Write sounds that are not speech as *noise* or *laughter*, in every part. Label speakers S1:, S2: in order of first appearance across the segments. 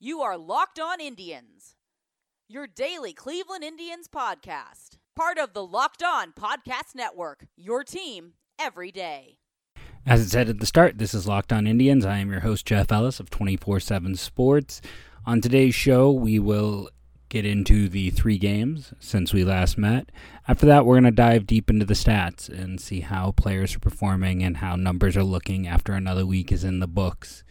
S1: You are Locked On Indians, your daily Cleveland Indians podcast. Part of the Locked On Podcast Network, your team every day.
S2: As it said at the start, this is Locked On Indians. I am your host, Jeff Ellis of 24 7 Sports. On today's show, we will get into the three games since we last met. After that, we're going to dive deep into the stats and see how players are performing and how numbers are looking after another week is in the books.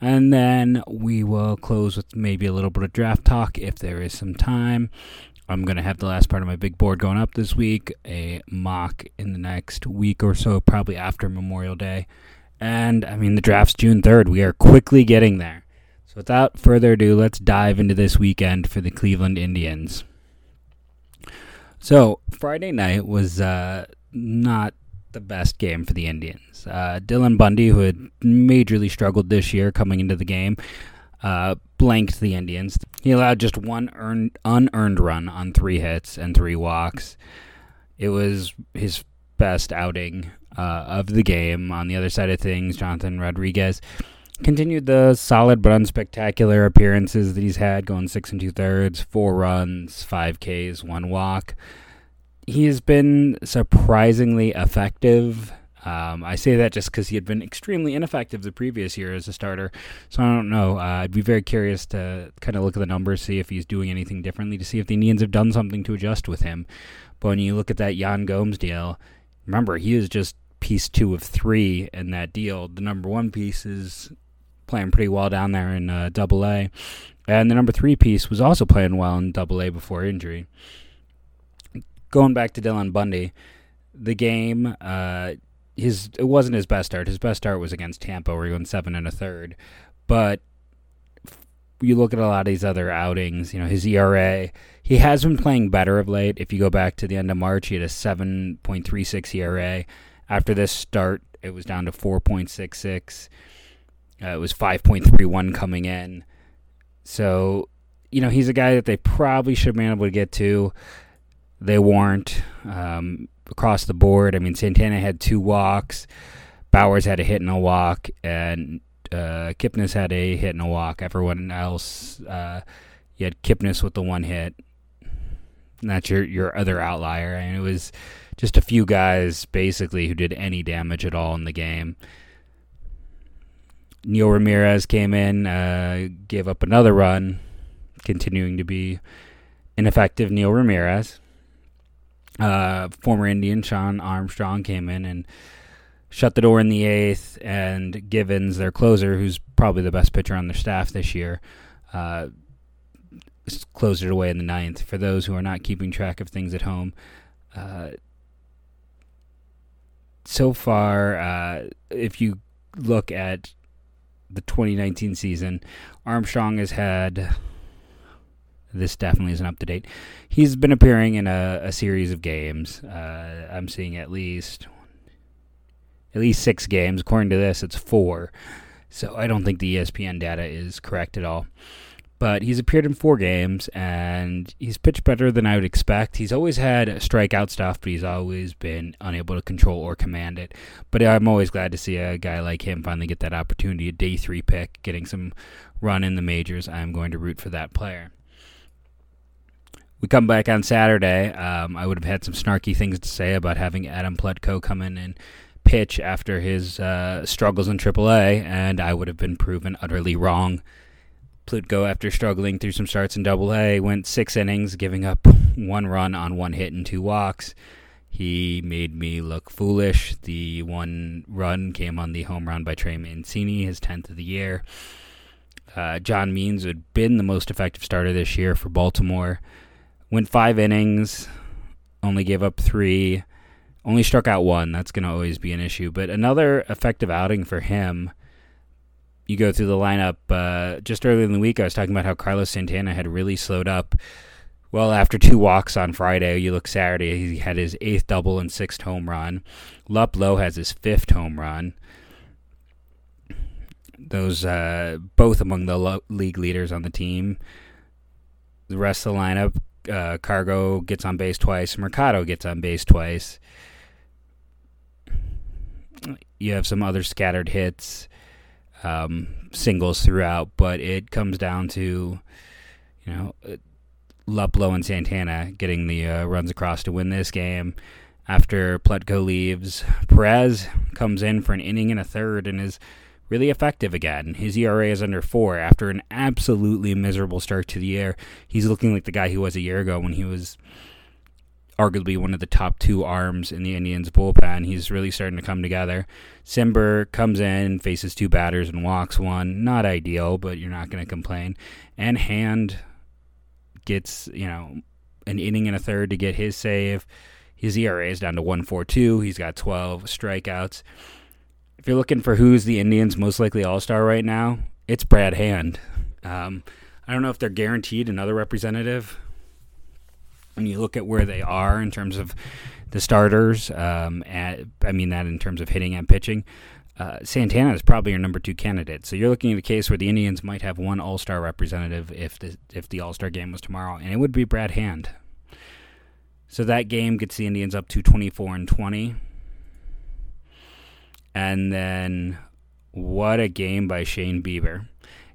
S2: And then we will close with maybe a little bit of draft talk if there is some time. I'm going to have the last part of my big board going up this week, a mock in the next week or so, probably after Memorial Day. And I mean, the draft's June 3rd. We are quickly getting there. So without further ado, let's dive into this weekend for the Cleveland Indians. So Friday night was uh, not the best game for the Indians. Uh, Dylan Bundy, who had majorly struggled this year coming into the game, uh, blanked the Indians. He allowed just one earned, unearned run on three hits and three walks. It was his best outing uh, of the game. On the other side of things, Jonathan Rodriguez continued the solid but unspectacular appearances that he's had, going six and two thirds, four runs, five Ks, one walk. He has been surprisingly effective. Um, I say that just because he had been extremely ineffective the previous year as a starter. So I don't know. Uh, I'd be very curious to kind of look at the numbers, see if he's doing anything differently, to see if the Indians have done something to adjust with him. But when you look at that Yan Gomes deal, remember, he is just piece two of three in that deal. The number one piece is playing pretty well down there in uh, Double A, and the number three piece was also playing well in Double A before injury. Going back to Dylan Bundy, the game, uh, his it wasn't his best start. His best start was against Tampa, where he went seven and a third. But you look at a lot of these other outings, you know, his ERA, he has been playing better of late. If you go back to the end of March, he had a 7.36 ERA. After this start, it was down to 4.66. Uh, it was 5.31 coming in. So, you know, he's a guy that they probably should have been able to get to. They weren't um, across the board. I mean, Santana had two walks, Bauers had a hit and a walk, and uh, Kipnis had a hit and a walk. Everyone else, uh, you had Kipnis with the one hit. And that's your your other outlier. and it was just a few guys basically who did any damage at all in the game. Neil Ramirez came in, uh, gave up another run, continuing to be ineffective. Neil Ramirez, uh, former Indian Shawn Armstrong, came in and shut the door in the eighth. And Givens, their closer, who's probably the best pitcher on their staff this year, uh, closed it away in the ninth. For those who are not keeping track of things at home, uh, so far, uh, if you look at the 2019 season, Armstrong has had. This definitely isn't up to date. He's been appearing in a, a series of games. Uh, I'm seeing at least at least six games. According to this, it's four. So I don't think the ESPN data is correct at all but he's appeared in four games and he's pitched better than I would expect. He's always had strikeout stuff, but he's always been unable to control or command it. But I'm always glad to see a guy like him finally get that opportunity, a day three pick, getting some run in the majors. I'm going to root for that player. We come back on Saturday. Um, I would have had some snarky things to say about having Adam Plutko come in and pitch after his uh, struggles in AAA, and I would have been proven utterly wrong. Plutko, after struggling through some starts in Double A, went six innings, giving up *laughs* one run on one hit and two walks. He made me look foolish. The one run came on the home run by Trey Mancini, his 10th of the year. Uh, John Means had been the most effective starter this year for Baltimore. Went five innings, only gave up three, only struck out one. That's going to always be an issue. But another effective outing for him you go through the lineup uh, just earlier in the week, I was talking about how Carlos Santana had really slowed up. Well, after two walks on Friday, you look Saturday, he had his eighth double and sixth home run. Luplow has his fifth home run. Those uh, both among the lo- league leaders on the team. The rest of the lineup, uh, Cargo gets on base twice. Mercado gets on base twice. You have some other scattered hits. um, singles throughout, but it comes down to, you know, Luplow and Santana getting the uh, runs across to win this game. After Plutko leaves, Perez comes in for an inning and a third and is really effective again. His ERA is under four after an absolutely miserable start to the year. He's looking like the guy he was a year ago when he was arguably one of the top two arms in the Indians bullpen. He's really starting to come together. Cimber comes in, faces two batters, and walks one. Not ideal, but you're not going to complain. And Hand gets, you know, an inning and a third to get his save. His ERA is down to 142. He's got 12 strikeouts. If you're looking for who's the Indians' most likely All Star right now, it's Brad Hand. Um, I don't know if they're guaranteed another representative when you look at where they are in terms of the starters, um, at, I mean that in terms of hitting and pitching, uh, Santana is probably your number two candidate. So you're looking at a case where the Indians might have one All Star representative if the if the All Star game was tomorrow, and it would be Brad Hand. So that game gets the Indians up to 24 and 20. And then what a game by Shane Bieber.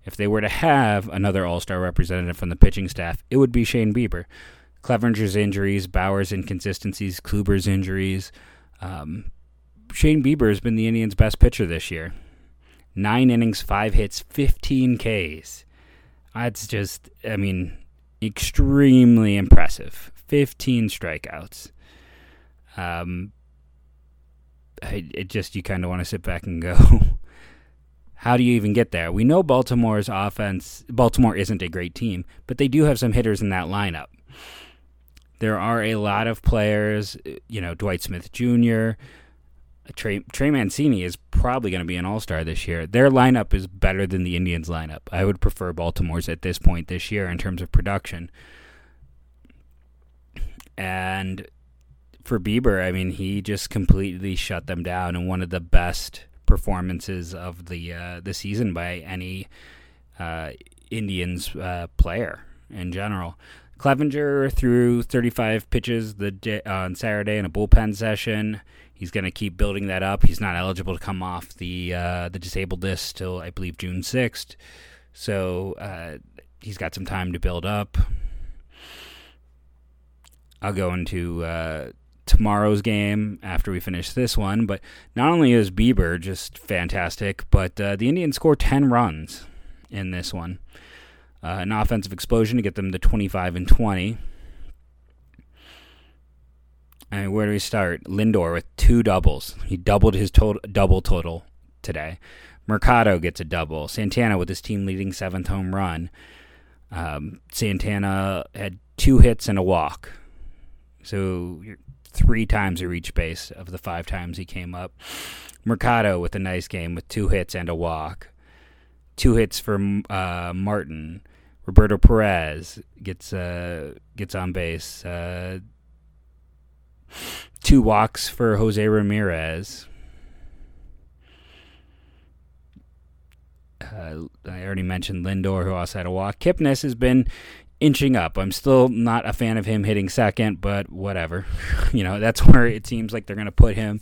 S2: If they were to have another All Star representative from the pitching staff, it would be Shane Bieber. Clevinger's injuries, Bauer's inconsistencies, Kluber's injuries. Um, Shane Bieber has been the Indians' best pitcher this year. Nine innings, five hits, 15 Ks. That's just, I mean, extremely impressive. 15 strikeouts. Um, it just, you kind of want to sit back and go, *laughs* how do you even get there? We know Baltimore's offense, Baltimore isn't a great team, but they do have some hitters in that lineup. There are a lot of players, you know, Dwight Smith Jr., Trey, Trey Mancini is probably going to be an all star this year. Their lineup is better than the Indians' lineup. I would prefer Baltimore's at this point this year in terms of production. And for Bieber, I mean, he just completely shut them down and one of the best performances of the uh, the season by any uh, Indians uh, player in general. Clevinger threw 35 pitches the day, on Saturday in a bullpen session. He's going to keep building that up. He's not eligible to come off the uh, the disabled list till I believe June 6th. So uh, he's got some time to build up. I'll go into uh, tomorrow's game after we finish this one. But not only is Bieber just fantastic, but uh, the Indians score 10 runs in this one uh, an offensive explosion to get them to 25 and 20. And where do we start? Lindor with two doubles. He doubled his total, double total today. Mercado gets a double. Santana with his team leading seventh home run. Um, Santana had two hits and a walk. So three times he reached base of the five times he came up. Mercado with a nice game with two hits and a walk. Two hits for uh, Martin. Roberto Perez gets uh, gets on base. Uh, two walks for Jose Ramirez. Uh, I already mentioned Lindor, who also had a walk. Kipnis has been inching up. I'm still not a fan of him hitting second, but whatever. *laughs* you know, that's *laughs* where it seems like they're going to put him.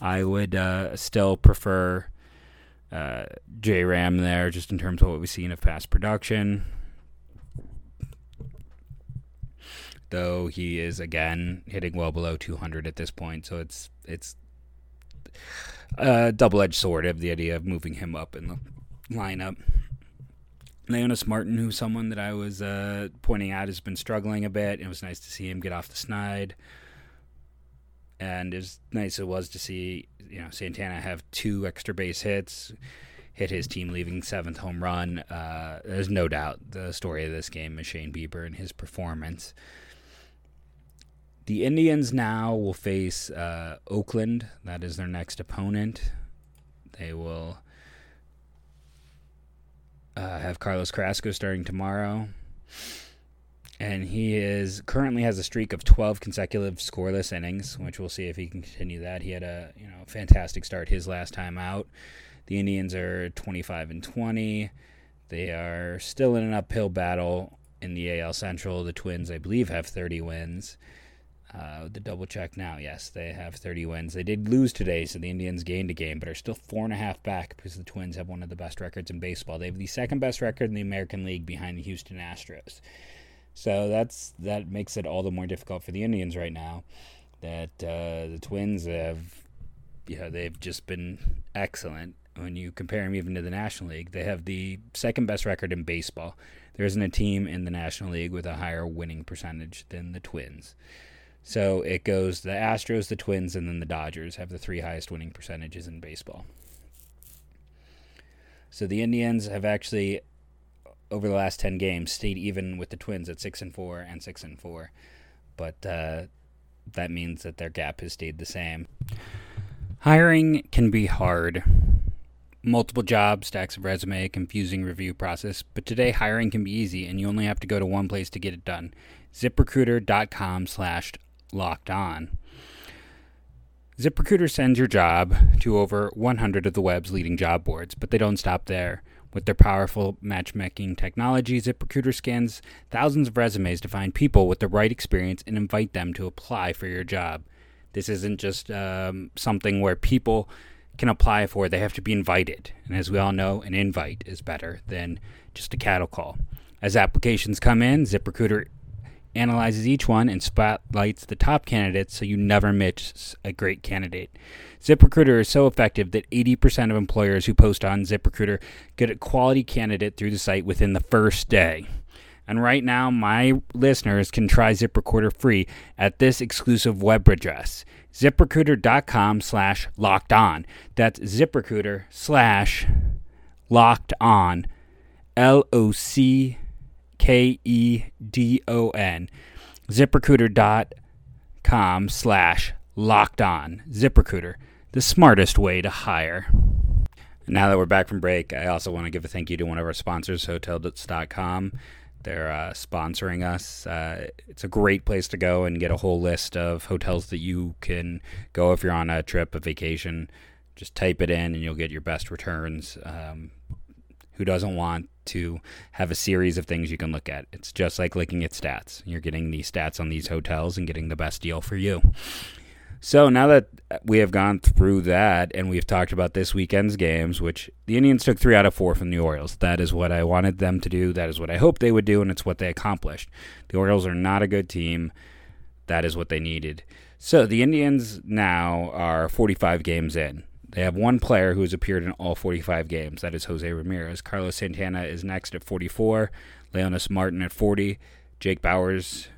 S2: I would uh, still prefer uh, J Ram there, just in terms of what we've seen of past production. though he is again hitting well below 200 at this point. So it's it's a double-edged sword of the idea of moving him up in the lineup. Leonys Martin, who's someone that I was uh, pointing out has been struggling a bit. It was nice to see him get off the snide, and as nice it was to see you know Santana have two extra base hits, hit his team leaving seventh home run. Uh, there's no doubt the story of this game is Shane Bieber and his performance. The Indians now will face uh, Oakland. That is their next opponent. They will uh, have Carlos Carrasco starting tomorrow. And he is currently has a streak of 12 consecutive scoreless innings, which we'll see if he can continue that. He had a you know fantastic start his last time out. The Indians are 25 and 20. They are still in an uphill battle in the AL Central. The Twins, I believe, have 30 wins. Uh, the double check now, yes, they have 30 wins. They did lose today, so the Indians gained a game, but are still four and a half back because the Twins have one of the best records in baseball. They have the second best record in the American League behind the Houston Astros. So that's that makes it all the more difficult for the Indians right now. That uh, the Twins have, you know, they've just been excellent. When you compare them even to the National League, they have the second best record in baseball. There isn't a team in the National League with a higher winning percentage than the Twins. So it goes the Astros, the Twins, and then the Dodgers have the three highest winning percentages in baseball. So the Indians have actually, over the last ten games, stayed even with the Twins at six and four and six and four, but uh, that means that their gap has stayed the same. Hiring can be hard. Multiple jobs, stacks of resume, confusing review process, but today hiring can be easy and you only have to go to one place to get it done. ZipRecruiter.com slash locked on. ZipRecruiter sends your job to over 100 of the web's leading job boards, but they don't stop there. With their powerful matchmaking technology, ZipRecruiter scans thousands of resumes to find people with the right experience and invite them to apply for your job. This isn't just um, something where people can apply for, they have to be invited. And as we all know, an invite is better than just a cattle call. As applications come in, ZipRecruiter analyzes each one and spotlights the top candidates so you never miss a great candidate. ZipRecruiter is so effective that 80% of employers who post on ZipRecruiter get a quality candidate through the site within the first day. And right now, my listeners can try ZipRecruiter free at this exclusive web address, ziprecruiter.com slash locked on. That's ZipRecruiter slash locked on, L O C K E D O N, ziprecruiter.com slash locked on. ZipRecruiter, the smartest way to hire. Now that we're back from break, I also want to give a thank you to one of our sponsors, Hotels.com. They're uh, sponsoring us. Uh, it's a great place to go and get a whole list of hotels that you can go if you're on a trip, a vacation. Just type it in and you'll get your best returns. Um, who doesn't want to have a series of things you can look at? It's just like looking at stats. You're getting the stats on these hotels and getting the best deal for you. So now that we have gone through that and we've talked about this weekend's games, which the Indians took three out of four from the Orioles. That is what I wanted them to do. That is what I hoped they would do, and it's what they accomplished. The Orioles are not a good team. That is what they needed. So the Indians now are 45 games in. They have one player who has appeared in all 45 games. That is Jose Ramirez. Carlos Santana is next at 44. Leonys Martin at 40. Jake Bauers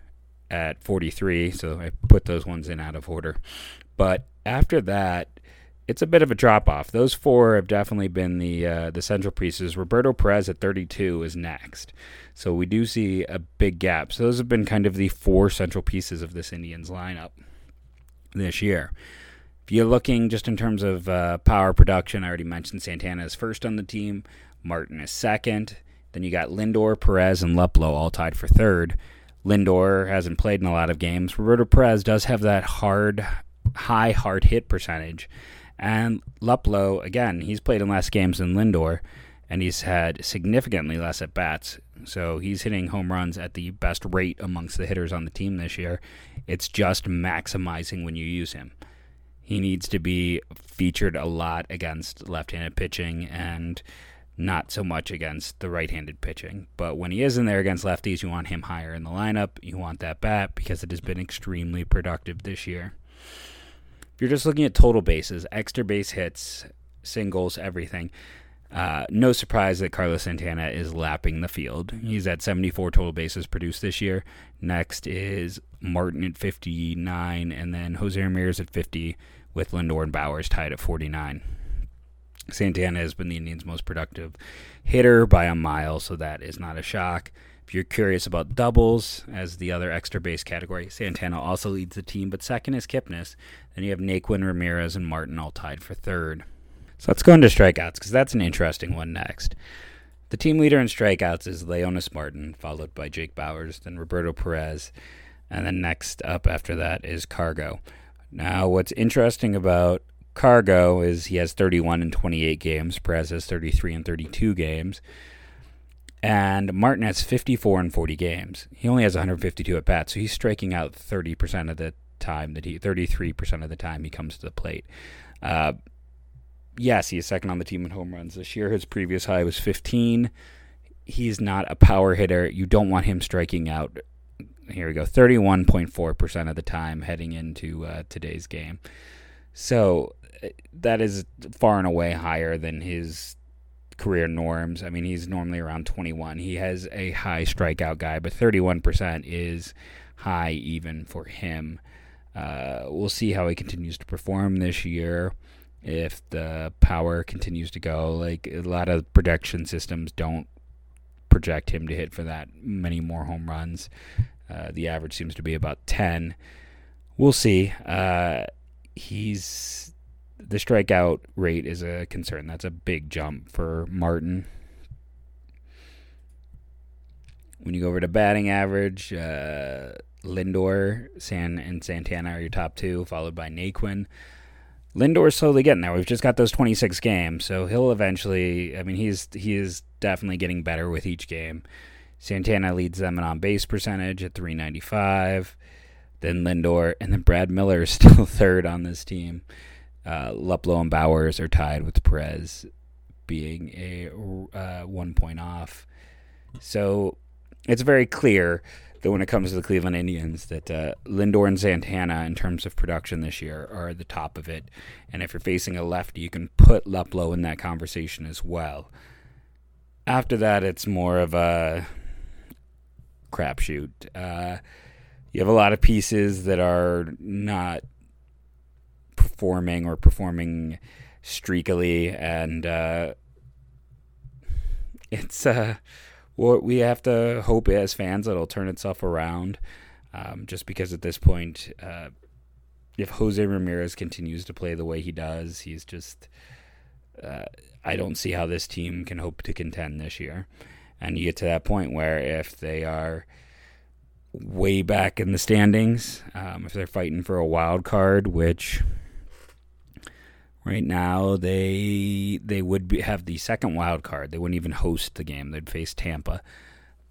S2: at 43, so I put those ones in out of order. But after that, it's a bit of a drop off. Those four have definitely been the uh, the central pieces. Roberto Perez at 32 is next, so we do see a big gap. So those have been kind of the four central pieces of this Indians lineup this year. If you're looking just in terms of uh, power production, I already mentioned Santana is first on the team. Martin is second. Then you got Lindor, Perez, and Luplow all tied for third. Lindor hasn't played in a lot of games. Roberto Perez does have that hard, high hard hit percentage. And Luplow, again, he's played in less games than Lindor, and he's had significantly less at bats. So he's hitting home runs at the best rate amongst the hitters on the team this year. It's just maximizing when you use him. He needs to be featured a lot against left handed pitching and not so much against the right handed pitching. But when he is in there against lefties, you want him higher in the lineup. You want that bat because it has been extremely productive this year. If you're just looking at total bases, extra base hits, singles, everything, uh, no surprise that Carlos Santana is lapping the field. He's at 74 total bases produced this year. Next is Martin at 59, and then Jose Ramirez at 50, with Lindor and Bauers tied at 49. Santana has been the Indians' most productive hitter by a mile, so that is not a shock. If you're curious about doubles as the other extra base category, Santana also leads the team, but second is Kipnis. Then you have Naquin, Ramirez, and Martin all tied for third. So let's go into strikeouts because that's an interesting one next. The team leader in strikeouts is Leonys Martin, followed by Jake Bauers, then Roberto Perez, and then next up after that is Cargo. Now, what's interesting about Cargo is he has 31 and 28 games. Perez has 33 and 32 games. And Martin has 54 and 40 games. He only has 152 at bats, so he's striking out 30% of the time that he 33% of the time he comes to the plate. Uh, yes, he is second on the team in home runs this year. His previous high was 15. He's not a power hitter. You don't want him striking out. Here we go, 31.4% of the time heading into uh, today's game. So uh, that is far and away higher than his career norms. I mean, he's normally around 21. He has a high strikeout guy, but 31% is high even for him. Uh, we'll see how he continues to perform this year. If the power continues to go, like a lot of projection systems don't project him to hit for that many more home runs. Uh, the average seems to be about 10. We'll see. Uh, he's the strikeout rate is a concern. That's a big jump for Martin. When you go over to batting average, uh, Lindor, San, and Santana are your top two, followed by Naquin. Lindor's slowly getting there. We've just got those 26 games, so he'll eventually. I mean, he's he is definitely getting better with each game. Santana leads them in on base percentage at 395. Then Lindor, and then Brad Miller is *laughs* still third on this team. Uh, Luplow and Bauers are tied with Perez, being a uh, one point off. So it's very clear that when it comes to the Cleveland Indians, that uh, Lindor and Santana, in terms of production this year, are at the top of it. And if you're facing a lefty, you can put Luplow in that conversation as well. After that, it's more of a crapshoot. Uh, you have a lot of pieces that are not performing or performing streakily, and uh, it's uh, we have to hope as fans it'll turn itself around. Um, just because at this point, uh, if Jose Ramirez continues to play the way he does, he's just. Uh, I don't see how this team can hope to contend this year. And you get to that point where if they are way back in the standings, um, if they're fighting for a wild card, which right now they they would be, have the second wild card. They wouldn't even host the game. They'd face Tampa,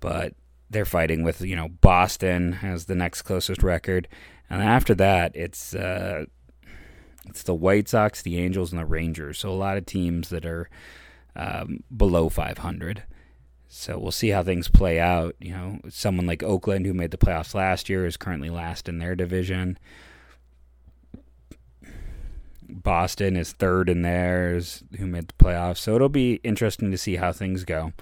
S2: but they're fighting with you know Boston has the next closest record, and after that it's uh, it's the White Sox, the Angels, and the Rangers. So a lot of teams that are um, below 500. So we'll see how things play out. You know, someone like Oakland, who made the playoffs last year, is currently last in their division. Boston is third in theirs, who made the playoffs. So it'll be interesting to see how things go.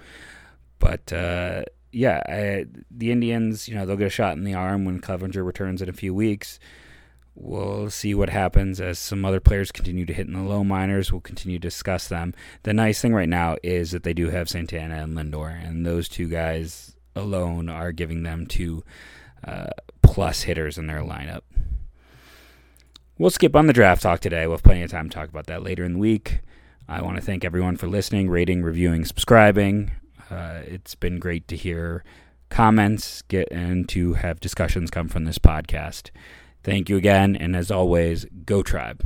S2: But uh, yeah, I, the Indians, you know, they'll get a shot in the arm when Clevinger returns in a few weeks. We'll see what happens as some other players continue to hit in the low minors. We'll continue to discuss them. The nice thing right now is that they do have Santana and Lindor, and those two guys alone are giving them two uh, plus hitters in their lineup. We'll skip on the draft talk today. We'll have plenty of time to talk about that later in the week. I want to thank everyone for listening, rating, reviewing, subscribing. Uh, it's been great to hear comments get and to have discussions come from this podcast. Thank you again, and as always, go tribe.